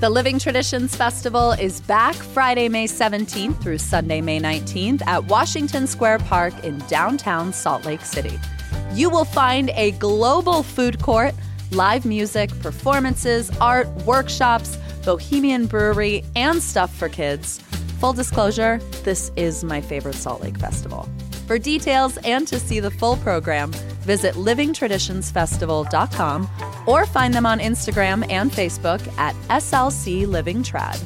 The Living Traditions Festival is back Friday, May 17th through Sunday, May 19th at Washington Square Park in downtown Salt Lake City. You will find a global food court, live music, performances, art, workshops, bohemian brewery, and stuff for kids. Full disclosure, this is my favorite Salt Lake Festival. For details and to see the full program, visit livingtraditionsfestival.com or find them on Instagram and Facebook at SLC Living Trad.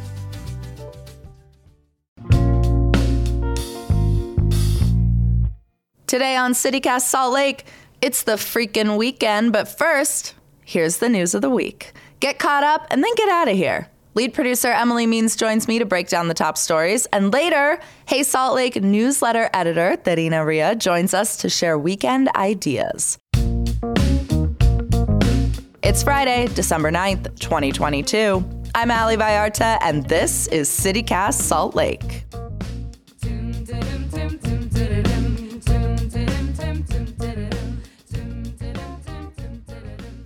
Today on CityCast Salt Lake, it's the freaking weekend, but first, here's the news of the week. Get caught up and then get out of here. Lead producer Emily Means joins me to break down the top stories. And later, Hey Salt Lake newsletter editor Terina Ria joins us to share weekend ideas. It's Friday, December 9th, 2022. I'm Ali Vallarta, and this is CityCast Salt Lake.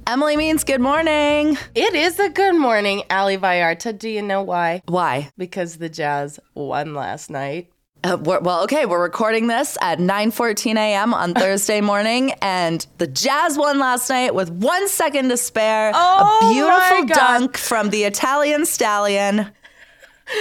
Emily Means, good morning. It is a good morning, Ali Vallarta. Do you know why? Why? Because the Jazz won last night. Uh, well, okay, we're recording this at 9:14 a.m. on Thursday morning, and the Jazz won last night with one second to spare. Oh a beautiful dunk from the Italian stallion.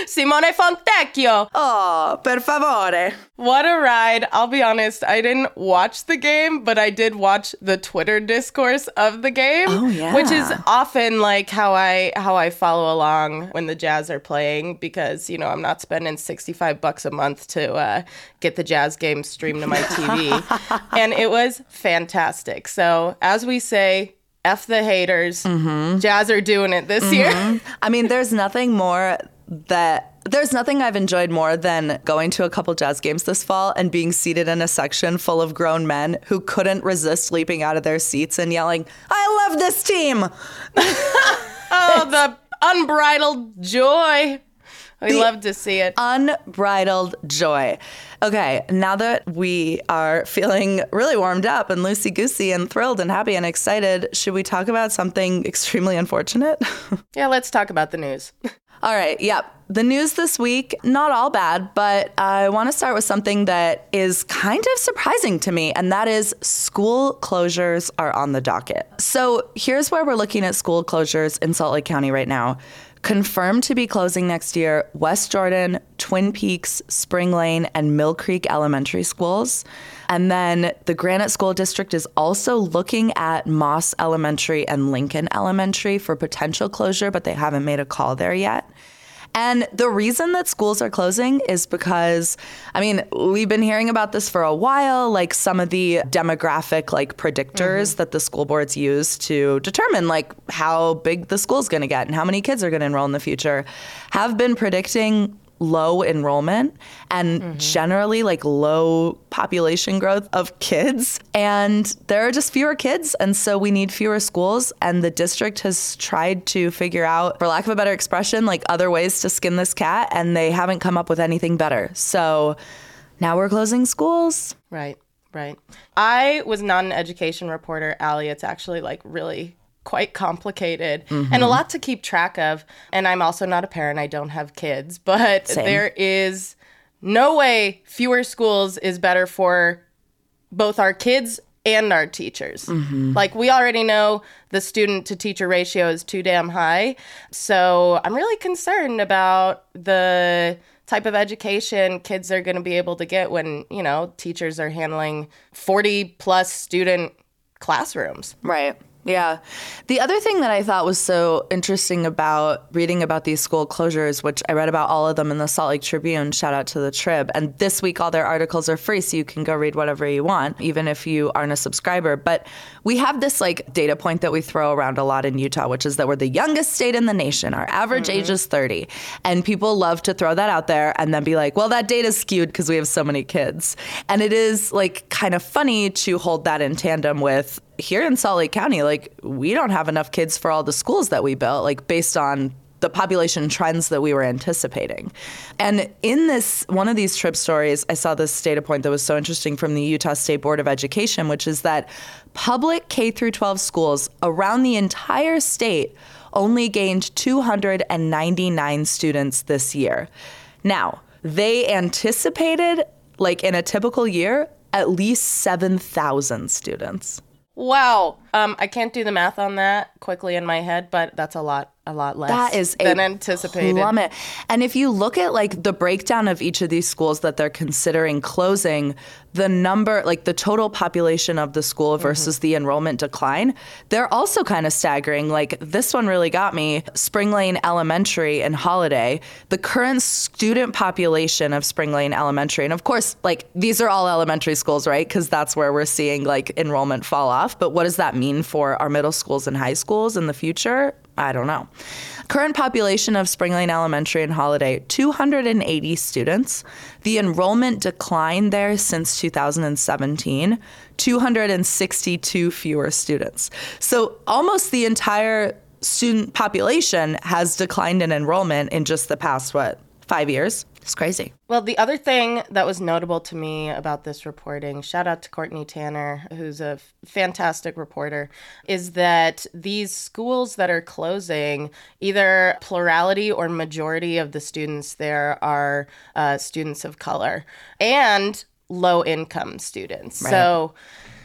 Simone Fontecchio. Oh, per favore. What a ride. I'll be honest, I didn't watch the game, but I did watch the Twitter discourse of the game. Oh, yeah. Which is often like how I how I follow along when the Jazz are playing because, you know, I'm not spending 65 bucks a month to uh, get the Jazz game streamed to my TV. and it was fantastic. So, as we say, F the haters. Mm-hmm. Jazz are doing it this year. I mean, there's nothing more that there's nothing I've enjoyed more than going to a couple jazz games this fall and being seated in a section full of grown men who couldn't resist leaping out of their seats and yelling, "I love this team!" Oh, the unbridled joy. We The- love to see it. unbridled joy. Okay, now that we are feeling really warmed up and loosey goosey and thrilled and happy and excited, should we talk about something extremely unfortunate? Yeah, let's talk about the news. all right, yep. The news this week, not all bad, but I want to start with something that is kind of surprising to me, and that is school closures are on the docket. So here's where we're looking at school closures in Salt Lake County right now. Confirmed to be closing next year West Jordan, Twin Peaks, Spring Lane, and Millcreek elementary schools. And then the Granite School District is also looking at Moss Elementary and Lincoln Elementary for potential closure, but they haven't made a call there yet. And the reason that schools are closing is because, I mean, we've been hearing about this for a while, like some of the demographic like predictors mm-hmm. that the school boards use to determine like how big the school's going to get and how many kids are going to enroll in the future have been predicting low enrollment and mm-hmm. generally like low population growth of kids. And there are just fewer kids and so we need fewer schools. And the district has tried to figure out for lack of a better expression like other ways to skin this cat and they haven't come up with anything better. So now we're closing schools. Right, right. I was not an education reporter, Ali. It's actually like really quite complicated mm-hmm. and a lot to keep track of. And I'm also not a parent. I don't have kids, but Same. there is no way fewer schools is better for both our kids and our teachers. Mm-hmm. Like we already know the student to teacher ratio is too damn high. So I'm really concerned about the type of education kids are going to be able to get when, you know, teachers are handling 40 plus student classrooms. Right. Yeah. The other thing that I thought was so interesting about reading about these school closures, which I read about all of them in the Salt Lake Tribune, shout out to the Trib. And this week, all their articles are free, so you can go read whatever you want, even if you aren't a subscriber. But we have this like data point that we throw around a lot in Utah, which is that we're the youngest state in the nation. Our average mm-hmm. age is 30. And people love to throw that out there and then be like, well, that data's skewed because we have so many kids. And it is like kind of funny to hold that in tandem with here in Salt Lake County, like we don't have enough kids for all the schools that we built, like based on the population trends that we were anticipating. And in this one of these Trib stories, I saw this data point that was so interesting from the Utah State Board of Education, which is that public K through 12 schools around the entire state only gained 299 students this year. Now, they anticipated, like in a typical year, at least 7,000 students. Wow. Um, I can't do the math on that quickly in my head, but that's a lot, a lot less That is than anticipated. plummet. And if you look at like the breakdown of each of these schools that they're considering closing, the number, like the total population of the school versus the enrollment decline, they're also kind of staggering. Like this one really got me. Spring Lane Elementary and Holladay, the current student population of Spring Lane Elementary, and of course, like these are all elementary schools, right? Because that's where we're seeing like enrollment fall off. But what does that mean for our middle schools and high schools in the future? I don't know. Current population of Spring Lane Elementary and Holladay, 280 students. The enrollment declined there since 2017, 262 fewer students. So almost the entire student population has declined in enrollment in just the past, what, five years? It's crazy. Well, the other thing that was notable to me about this reporting, shout out to Courtney Tanner, who's a f- fantastic reporter, is that these schools that are closing, either plurality or majority of the students there are uh, students of color and low income students. So,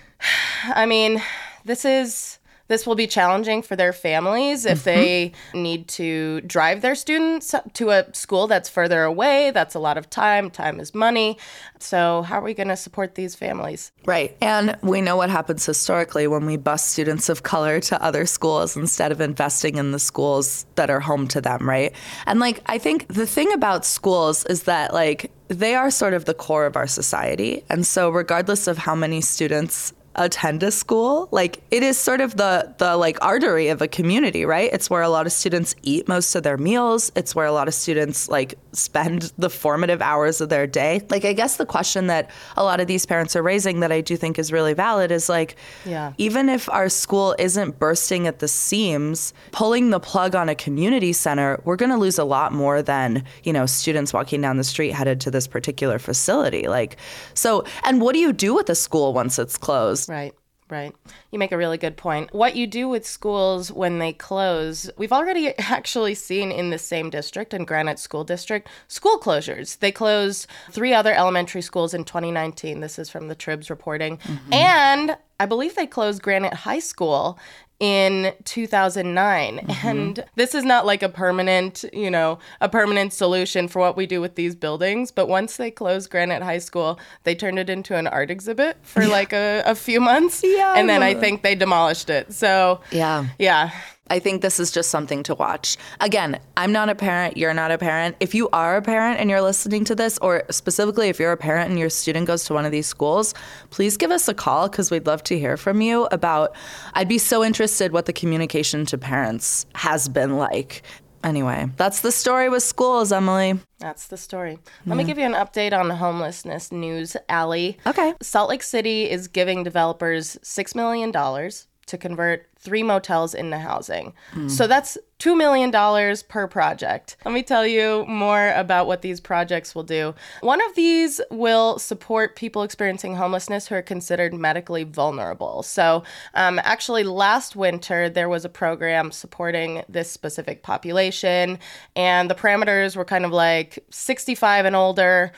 I mean, this is this will be challenging for their families if mm-hmm. they need to drive their students to a school that's further away. That's a lot of time. Time is money. So, how are we going to support these families? Right. And we know what happens historically when we bus students of color to other schools instead of investing in the schools that are home to them, right? And like, I think the thing about schools is that, like, they are sort of the core of our society. And so, regardless of how many students attend a school like it is sort of the the like artery of a community right? It's where a lot of students eat most of their meals. It's where a lot of students like spend the formative hours of their day. Like i guess the question that a lot of these parents are raising that i do think is really valid is like Yeah. even if our school isn't bursting at the seams pulling the plug on a community center we're going to lose a lot more than you know students walking down the street headed to this particular facility. Like so and what do you do with a school once it's closed Right, right. You make a really good point. What you do with schools when they close, we've already actually seen in the same district, in Granite School District, school closures. They closed three other elementary schools in 2019. This is from the Tribs reporting. Mm-hmm. And I believe they closed Granite High School in 2009 mm-hmm. and this is not like a permanent you know a permanent solution for what we do with these buildings but once they closed granite high school they turned it into an art exhibit for like a, a few months. Yeah, and then i think they demolished it. So Yeah. yeah I think this is just something to watch. Again, I'm not a parent, you're not a parent. If you are a parent and you're listening to this, or specifically if you're a parent and your student goes to one of these schools, please give us a call because we'd love to hear from you about. I'd be so interested what the communication to parents has been like. Anyway, that's the story with schools, Emily. That's the story. Let me give you an update on homelessness news, Ali. Okay. Salt Lake City is giving developers $6 million to convert three motels into housing. So that's $2 million per project. Let me tell you more about what these projects will do. One of these will support people experiencing homelessness who are considered medically vulnerable. So, um, actually, last winter, there was a program supporting this specific population, and the parameters were kind of like 65 and older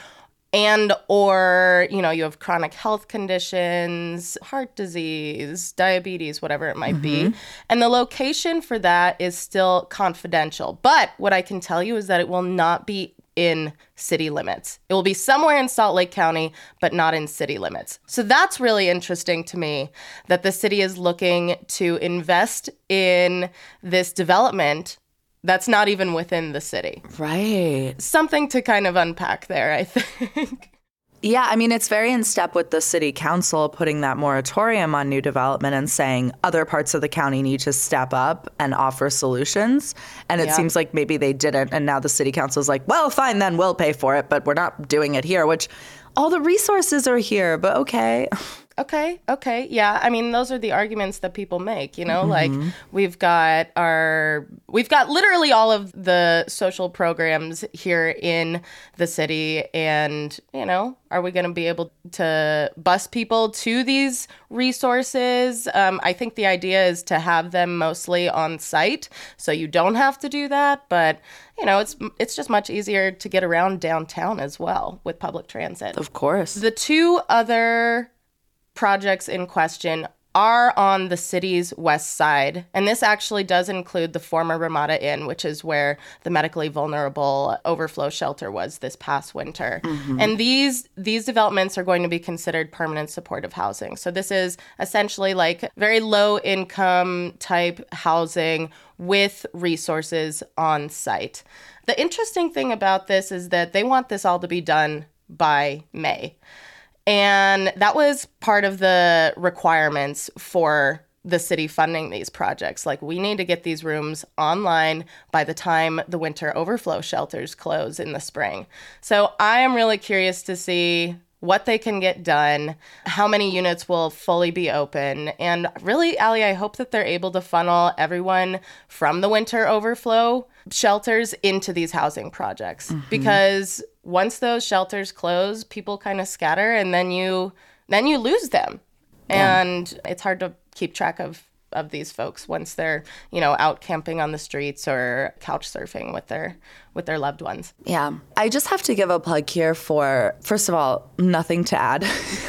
and or you know you have chronic health conditions heart disease diabetes whatever it might be. Mm-hmm. And the location for that is still confidential. But what i can tell you is that it will not be in city limits. It will be somewhere in salt lake county but not in city limits. So that's really interesting to me that the city is looking to invest in this development that's not even within the city Right. something to kind of unpack there, I think. Yeah, I mean, it's very in step with the city council putting that moratorium on new development and saying other parts of the county need to step up and offer solutions. And it Yeah. seems like maybe they didn't. And now the city council is like, well, fine, then we'll pay for it, but we're not doing it here, which all the resources are here, but okay. Okay, okay. Yeah, I mean those are the arguments that people make, you know? Like we've got our we've got literally all of the social programs here in the city and, you know, are we going to be able to bus people to these resources? Um, I think the idea is to have them mostly on site so you don't have to do that, but you know, it's it's just much easier to get around downtown as well with public transit. Of course. The two other projects in question are on the city's west side. And this actually does include the former Ramada Inn, which is where the medically vulnerable overflow shelter was this past winter. Mm-hmm. And these these developments are going to be considered permanent supportive housing. So this is essentially like very low income type housing with resources on site. The interesting thing about this is that they want this all to be done by May. And that was part of the requirements for the city funding these projects. Like, we need to get these rooms online by the time the winter overflow shelters close in the spring. So, I am really curious to see what they can get done, how many units will fully be open. And really, Ali, I hope that they're able to funnel everyone from the winter overflow shelters into these housing projects mm-hmm. because once those shelters close, people kind of scatter and then you then you lose them. And it's hard to keep track of of these folks once they're, you know, out camping on the streets or couch surfing with their with their loved ones. Yeah. I just have to give a plug here for, first of all, nothing to add.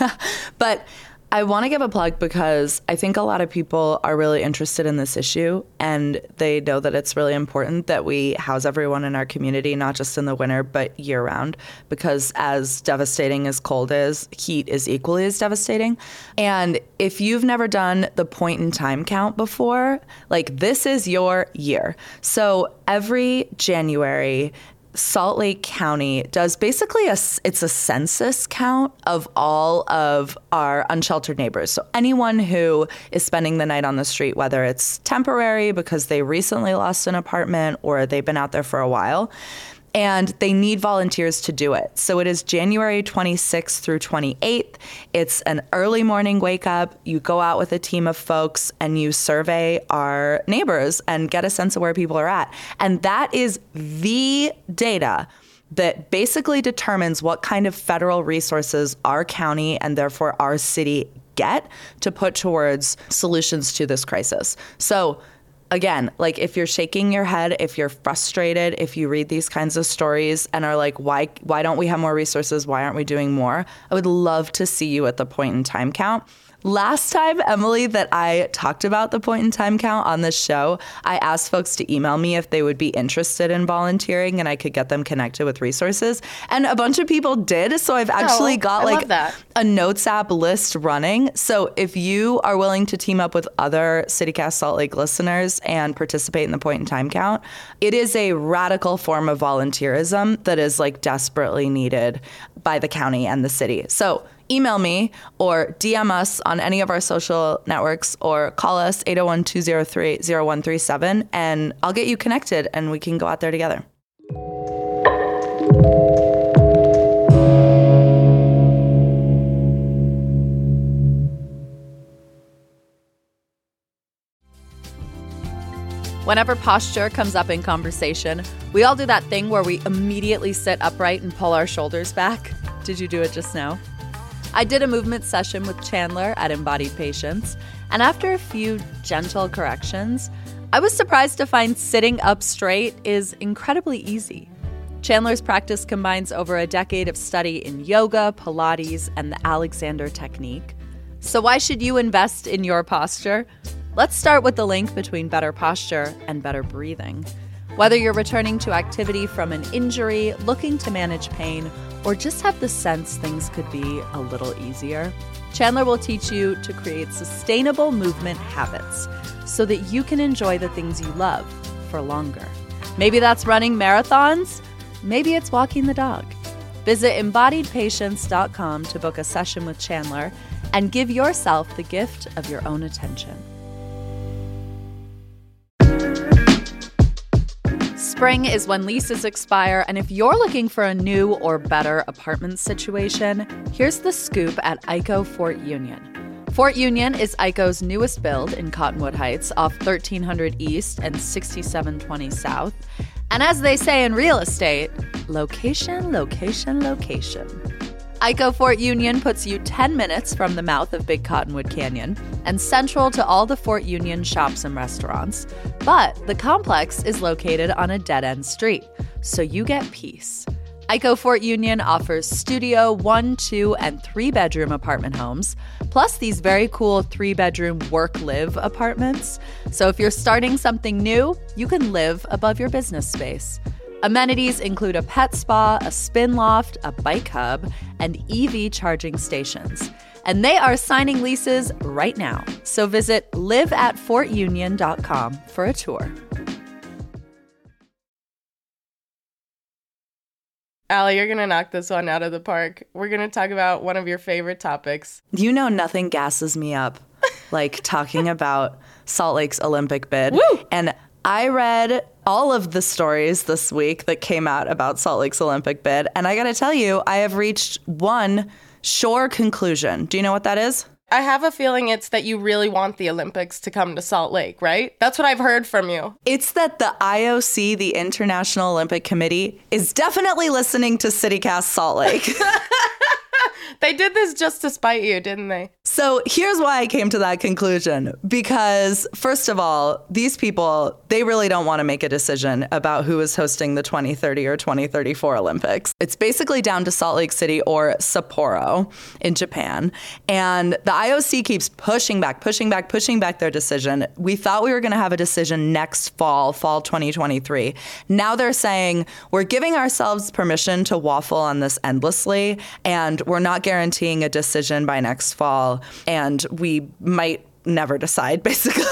but I want to give a plug because I think a lot of people are really interested in this issue and they know that it's really important that we house everyone in our community, not just in the winter, but year round. Because as devastating as cold is, heat is equally as devastating. And if you've never done the point in time count before, like this is your year. So every January, Salt Lake County does basically a it's a census count of all of our unsheltered neighbors. So anyone who is spending the night on the street, whether it's temporary because they recently lost an apartment or they've been out there for a while, and they need volunteers to do it. So it is January 26th through 28th. It's an early morning wake up. You go out with a team of folks and you survey our neighbors and get a sense of where people are at. And that is the data that basically determines what kind of federal resources our county and therefore our city get to put towards solutions to this crisis. So again, like if you're shaking your head, if you're frustrated, if you read these kinds of stories and are like, why why don't we have more resources? Why aren't we doing more? I would love to see you at the point in time count. Last time, Emily, that I talked about the point in time count on this show, I asked folks to email me if they would be interested in volunteering and I could get them connected with resources. And a bunch of people did. So I've actually Oh, got like a notes app list running. So if you are willing to team up with other CityCast Salt Lake listeners and participate in the point in time count, it is a radical form of volunteerism that is like desperately needed by the county and the city. So email me or DM us on any of our social networks or call us 801 203 0137 and I'll get you connected and we can go out there together. Whenever posture comes up in conversation, we all do that thing where we immediately sit upright and pull our shoulders back. Did you do it just now? I did a movement session with Chandler at Embodied Patience, and after a few gentle corrections, I was surprised to find sitting up straight is incredibly easy. Chandler's practice combines over a decade of study in yoga, Pilates, and the Alexander technique. So, why should you invest in your posture? Let's start with the link between better posture and better breathing. Whether you're returning to activity from an injury, looking to manage pain, or just have the sense things could be a little easier, Chandler will teach you to create sustainable movement habits so that you can enjoy the things you love for longer. Maybe that's running marathons, maybe it's walking the dog. Visit embodiedpatience.com to book a session with Chandler and give yourself the gift of your own attention. Spring is when leases expire, and if you're looking for a new or better apartment situation, here's the scoop at ICO Fort Union. Fort Union is ICO's newest build in Cottonwood Heights off 1300 East and 6720 South. And as they say in real estate, location, location, location. ICO Fort Union puts you 10 minutes from the mouth of Big Cottonwood Canyon and central to all the Fort Union shops and restaurants. But the complex is located on a dead end street, so you get peace. ICO Fort Union offers studio, one, two, and three bedroom apartment homes, plus these very cool three bedroom work live apartments. So if you're starting something new, you can live above your business space. Amenities include a pet spa, a spin loft, a bike hub, and EV charging stations. And they are signing leases right now. So visit liveatfortunion.com for a tour. Ali, you're going to knock this one out of the park. We're going to talk about one of your favorite topics. You know, nothing gasses me up like talking about Salt Lake's Olympic bid. Woo! And I read all of the stories this week that came out about Salt Lake's Olympic bid. And I got to tell you, I have reached one sure conclusion. Do you know what that is? I have a feeling it's that you really want the Olympics to come to Salt Lake, right? That's what I've heard from you. It's that the IOC, the International Olympic Committee, is definitely listening to CityCast Salt Lake. They did this just to spite you, didn't they? So here's why I came to that conclusion. Because, first of all, these people, they really don't want to make a decision about who is hosting the 2030 or 2034 Olympics. It's basically down to Salt Lake City or Sapporo in Japan. And the IOC keeps pushing back, pushing back, pushing back their decision. We thought we were going to have a decision next fall, fall 2023. Now they're saying we're giving ourselves permission to waffle on this endlessly, and we're not guaranteeing a decision by next fall, and we might never decide, basically.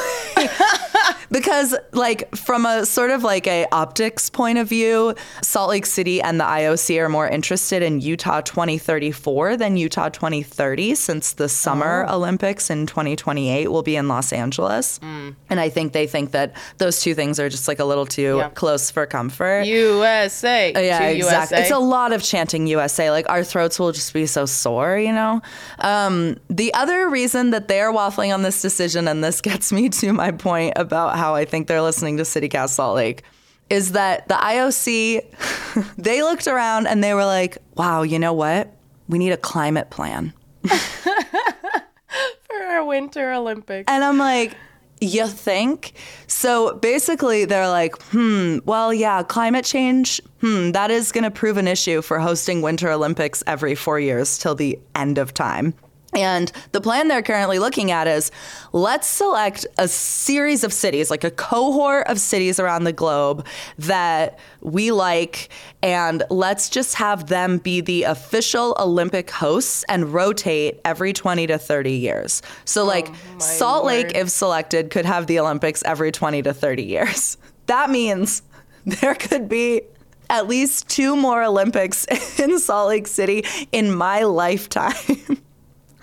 Because like from a sort of like a optics point of view salt lake city and the ioc are more interested in utah 2034 than utah 2030 since the summer olympics in 2028 will be in los angeles and i think they think that those two things are just like a little too Yeah. close for comfort USA. yeah, to exactly. USA. It's a lot of chanting USA. Like our throats will just be so sore, you know. Um, the other reason that they're waffling on this decision, and this gets me to my point about how I think they're listening to CityCast Salt Lake, is that the IOC they looked around and they were like, "Wow, you know what? We need a climate plan." for our Winter Olympics. And I'm like, you think? So basically, they're like, hmm, well, yeah, climate change, hmm, that is going to prove an issue for hosting Winter Olympics every four years till the end of time. And the plan they're currently looking at is let's select a series of cities, like a cohort of cities around the globe that we like, and let's just have them be the official Olympic hosts and rotate every 20 to 30 years. So, oh like, Salt Lake, if selected, could have the Olympics every 20 to 30 years. That means there could be at least two more Olympics in Salt Lake City in my lifetime.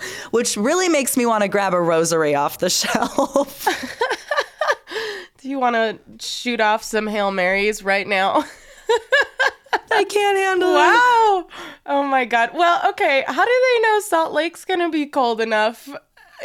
Which really makes me want to grab a rosary off the shelf. Do you want to shoot off some Hail Marys right now? I can't handle it. wow. Oh my God. Well, okay. How do they know Salt Lake's going to be cold enough,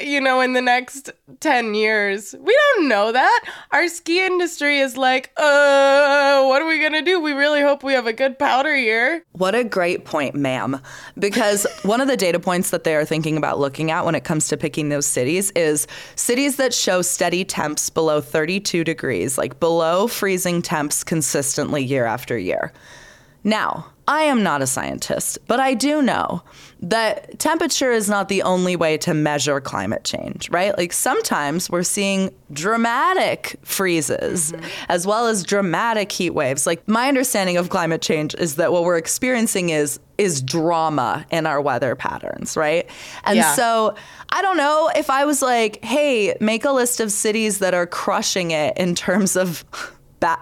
you know, in the next 10 years? We don't know that. Our ski industry is like, uh, what are we going to do? We really hope we have a good powder year. What a great point, ma'am. Because one of the data points that they are thinking about looking at when it comes to picking those cities is cities that show steady temps below 32 degrees, like below freezing temps consistently year after year. Now, I am not a scientist, but I do know that temperature is not the only way to measure climate change, right? Like sometimes we're seeing dramatic freezes mm-hmm. as well as dramatic heat waves. Like my understanding of climate change is that what we're experiencing is is drama in our weather patterns, right? And Yeah. so I don't know if I was like, "Hey, make a list of cities that are crushing it in terms of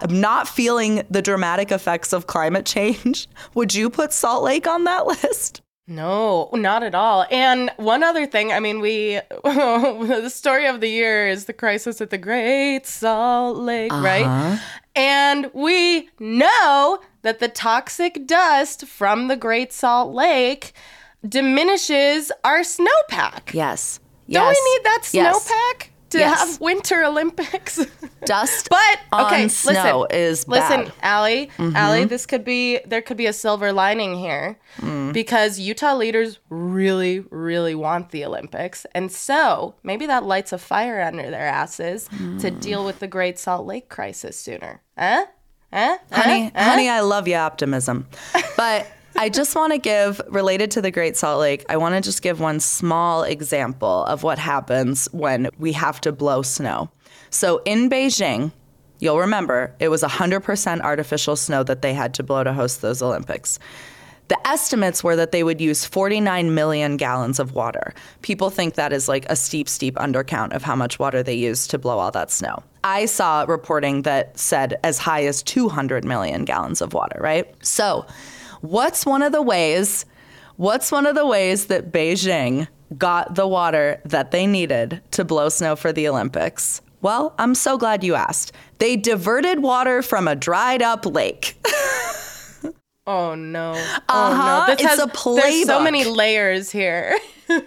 not feeling the dramatic effects of climate change, would you put Salt Lake on that list? No, not at all. And one other thing, I mean, we the story of the year is the crisis at the Great Salt Lake, right? Uh-huh. And we know that the toxic dust from the Great Salt Lake diminishes our snowpack. Yes. Don't yes. we need that Yes. To Yes. have Winter Olympics? Dust But on okay, snow listen, is listen. Ali, Mm-hmm. Ali, this could be there could be a silver lining here Mm. because Utah leaders really, really want the Olympics, and so maybe that lights a fire under their asses to Mm. deal with the Great Salt Lake crisis sooner. Huh? Huh? honey, Huh? honey, I love your optimism. But I just want to give, related to the Great Salt Lake, I want to just give one small example of what happens when we have to blow snow. So in Beijing, you'll remember it was 100% artificial snow that they had to blow to host those Olympics. The estimates were that they would use 49 million gallons of water. People think that is like a steep, steep undercount of how much water they used to blow all that snow. I saw reporting that said as high as 200 million gallons of water, right? So, what's one of the ways, what's one of the ways that Beijing got the water that they needed to blow snow for the Olympics? Well, I'm so glad you asked. They diverted water from a dried up lake. Oh no! Uh-huh, Oh no! This it's has a playbook. there's so many layers here.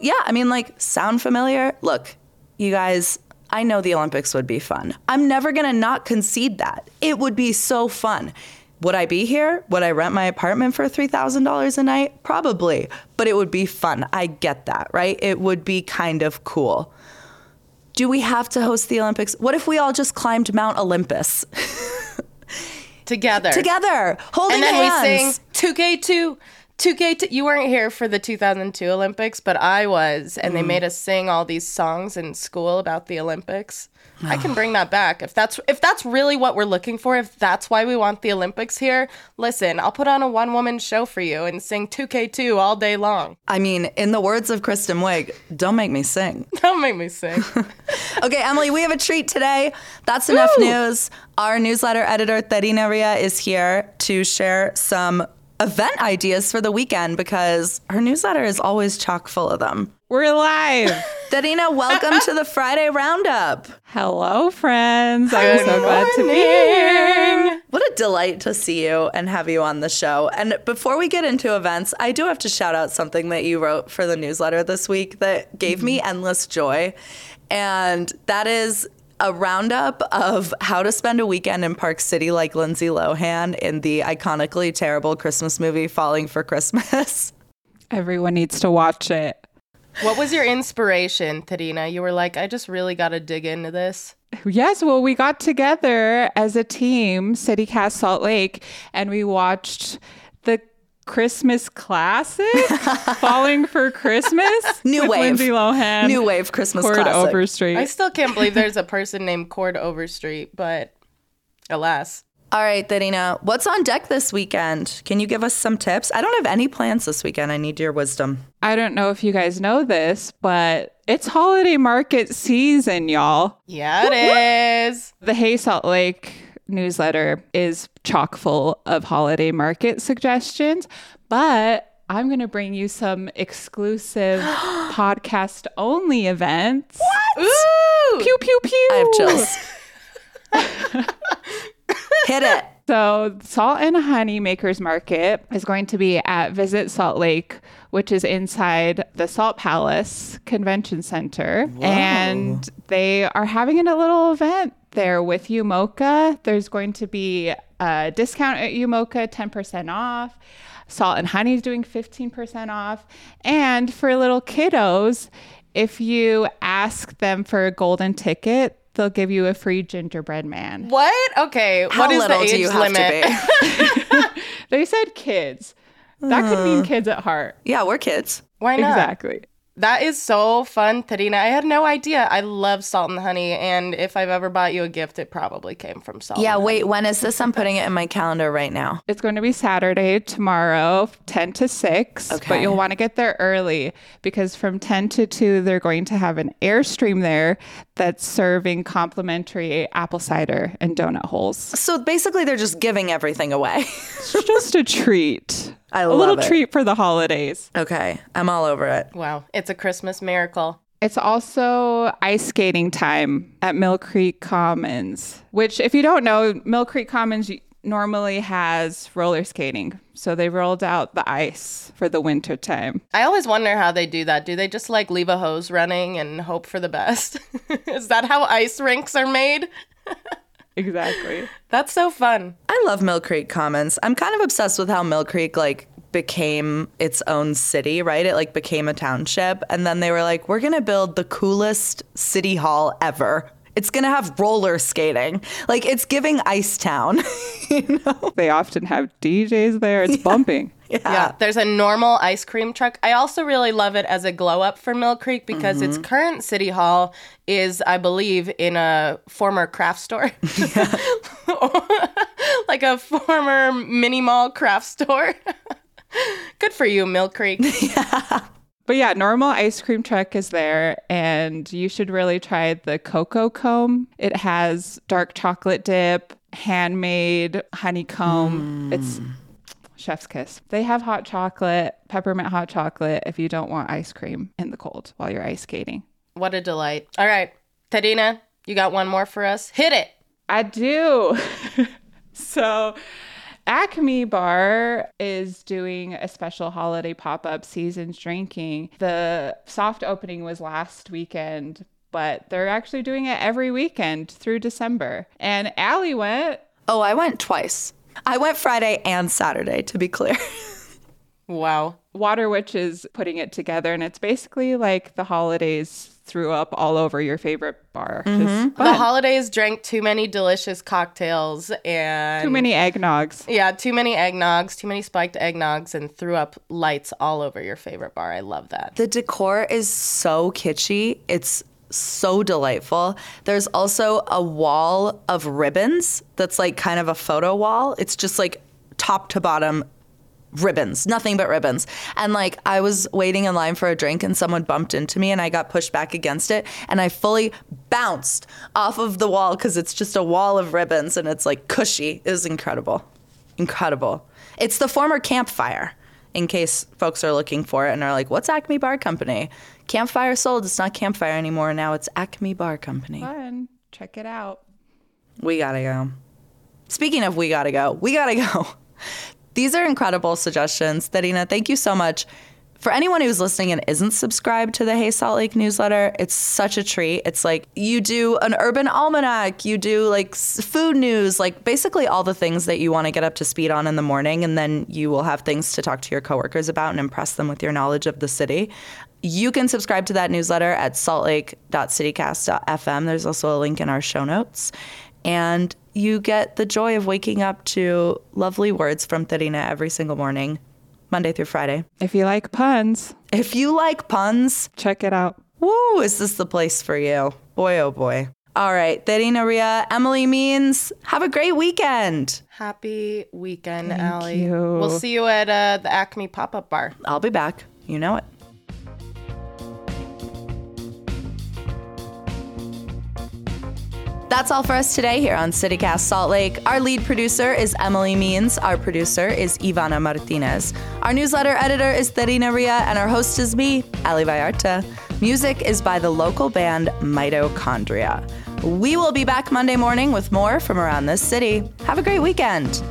Yeah, I mean, like, sound familiar? Look, you guys, I know the Olympics would be fun. I'm never gonna not concede that. It would be so fun. Would I be here? Would I rent my apartment for $3,000 a night? Probably, but it would be fun. I get that, right? It would be kind of cool. Do we have to host the Olympics? What if we all just climbed Mount Olympus Together. together, holding and then hands? we sing 2K2. 2K2. You weren't here for the 2002 Olympics, but I was, and they Mm. made us sing all these songs in school about the Olympics. I can bring that back if that's if that's really what we're looking for. If that's why we want the Olympics here, listen, I'll put on a one woman show for you and sing 2K2 all day long. I mean, in the words of Kristen Wiig, don't make me sing. Don't make me sing. Okay, Emily, we have a treat today. That's enough Woo! news. Our newsletter editor, Terina Ria, is here to share some event ideas for the weekend because her newsletter is always chock full of them. We're live. Terina, welcome to the Friday Roundup. Hello, friends. I'm so glad to be here. What a delight to see you and have you on the show. And before we get into events, I do have to shout out something that you wrote for the newsletter this week that gave me mm-hmm. endless joy. And that is a roundup of how to spend a weekend in Park City like Lindsay Lohan in the iconically terrible Christmas movie Falling for Christmas. Everyone needs to watch it. What was your inspiration, Terina? You were like, I just really got to dig into this. Yes, well, we got together as a team, CityCast Salt Lake, and we watched the Christmas classic, Falling for Christmas. New with wave. Lindsay Lohan. New wave Christmas Cord classic. Overstreet. I still can't believe there's a person named Cord Overstreet, but alas. All right, Terina, what's on deck this weekend? Can you give us some tips? I don't have any plans this weekend. I need your wisdom. I don't know if you guys know this, but it's holiday market season, y'all. Yeah, it is. The Hey Salt Lake newsletter is chock full of holiday market suggestions, but I'm going to bring you some exclusive podcast only events. Ooh! Pew, pew, pew. I have chills. Hit it. So, Salt and Honey Makers Market is going to be at Visit Salt Lake, which is inside the Salt Palace Convention Center. And they are having a little event there with Umoka. There's going to be a discount at Umoka, 10% off. Salt and Honey is doing 15% off. And for little kiddos, if you ask them for a golden ticket, they'll give you a free gingerbread man. What? Okay. How what is little the age do you have limit? to be? They said kids. That could mean uh. kids at heart. yeah, we're kids. Why not? Exactly. That is so fun, Terina. I had no idea. I love salt and honey, and if I've ever bought you a gift, it probably came from salt. Yeah, and Honey. wait, when is this? I'm putting it in my calendar right now. It's going to be Saturday, tomorrow, 10 to 6. Okay. But you'll want to get there early because from 10 to 2, they're going to have an Airstream there that's serving complimentary apple cider and donut holes. So basically, they're just giving everything away. It's just a treat. I a love little it. treat for the holidays. okay, I'm all over it. Wow, it's a Christmas miracle. It's also ice skating time at Millcreek Commons, which, if you don't know, Millcreek Commons normally has roller skating. So they rolled out the ice for the winter time. I always wonder how they do that. Do they just like leave a hose running and hope for the best? Is that how ice rinks are made? Exactly. That's so fun. I love Millcreek Commons. I'm kind of obsessed with how Millcreek like became its own city, right? It like became a township and then they were like, we're going to build the coolest city hall ever. It's going to have roller skating. Like it's giving Ice Town, you know? They often have DJs there. It's bumping. Yeah. Yeah, there's a normal ice cream truck. I also really love it as a glow up for Millcreek because its mm-hmm. current city hall is, I believe, in a former craft store, like a former mini mall craft store. Good for you, Millcreek. But yeah, normal ice cream truck is there, and you should really try the cocoa comb. It has dark chocolate dip, handmade honeycomb. Hmm. It's chef's kiss. They have hot chocolate, peppermint hot chocolate if you don't want ice cream in the cold while you're ice skating. What a delight. All right, Terina, you got one more for us? Hit it. I do. so, Acme Bar is doing a special holiday pop up seasons drinking. The soft opening was last weekend, but they're actually doing it every weekend through December. And Ali went. Oh, I went twice. I went Friday and Saturday, to be clear. Wow. Water Witch is putting it together, and it's basically like the holidays threw up all over your favorite bar. Just mm-hmm. The holidays drank too many delicious cocktails and Too many eggnogs. Yeah, too many eggnogs, too many spiked eggnogs, and threw up lights all over your favorite bar. I love that. The decor is so kitschy. It's so delightful. There's also a wall of ribbons that's like kind of a photo wall. It's just like top to bottom ribbons, nothing but ribbons. And like I was waiting in line for a drink and someone bumped into me and I got pushed back against it and I fully bounced off of the wall cuz it's just a wall of ribbons and it's like cushy. It was incredible. Incredible. It's the former campfire. In case folks are looking for it and are like, "What's Acme Bar Company?" Campfire sold. It's not Campfire anymore. Now it's Acme Bar Company. Fun. Check it out. We gotta go. Speaking of we gotta go, we gotta go. These are incredible suggestions. Terina, thank you so much. For anyone who's listening and isn't subscribed to the Hey Salt Lake newsletter, it's such a treat. It's like you do an urban almanac, you do like food news, like basically all the things that you want to get up to speed on in the morning, and then you will have things to talk to your coworkers about and impress them with your knowledge of the city. You can subscribe to that newsletter at saltlake.citycast.fm. There's also a link in our show notes. And you get the joy of waking up to lovely words from Terina every single morning, Monday through Friday. If you like puns, If you like puns, check it out. woo, is this the place for you? Boy, oh boy. All right, Terina Ria, Emily Means, have a great weekend. Happy weekend, Ali. you. We'll see you at uh, the Acme pop up bar. I'll be back. You know it. That's all for us today here on CityCast Salt Lake. Our lead producer is Emily Means. Our producer is Ivana Martinez. Our newsletter editor is Terina Ria, and our host is me, Ali Vallarta. Music is by the local band Mitochondria. We will be back Monday morning with more from around this city. Have a great weekend.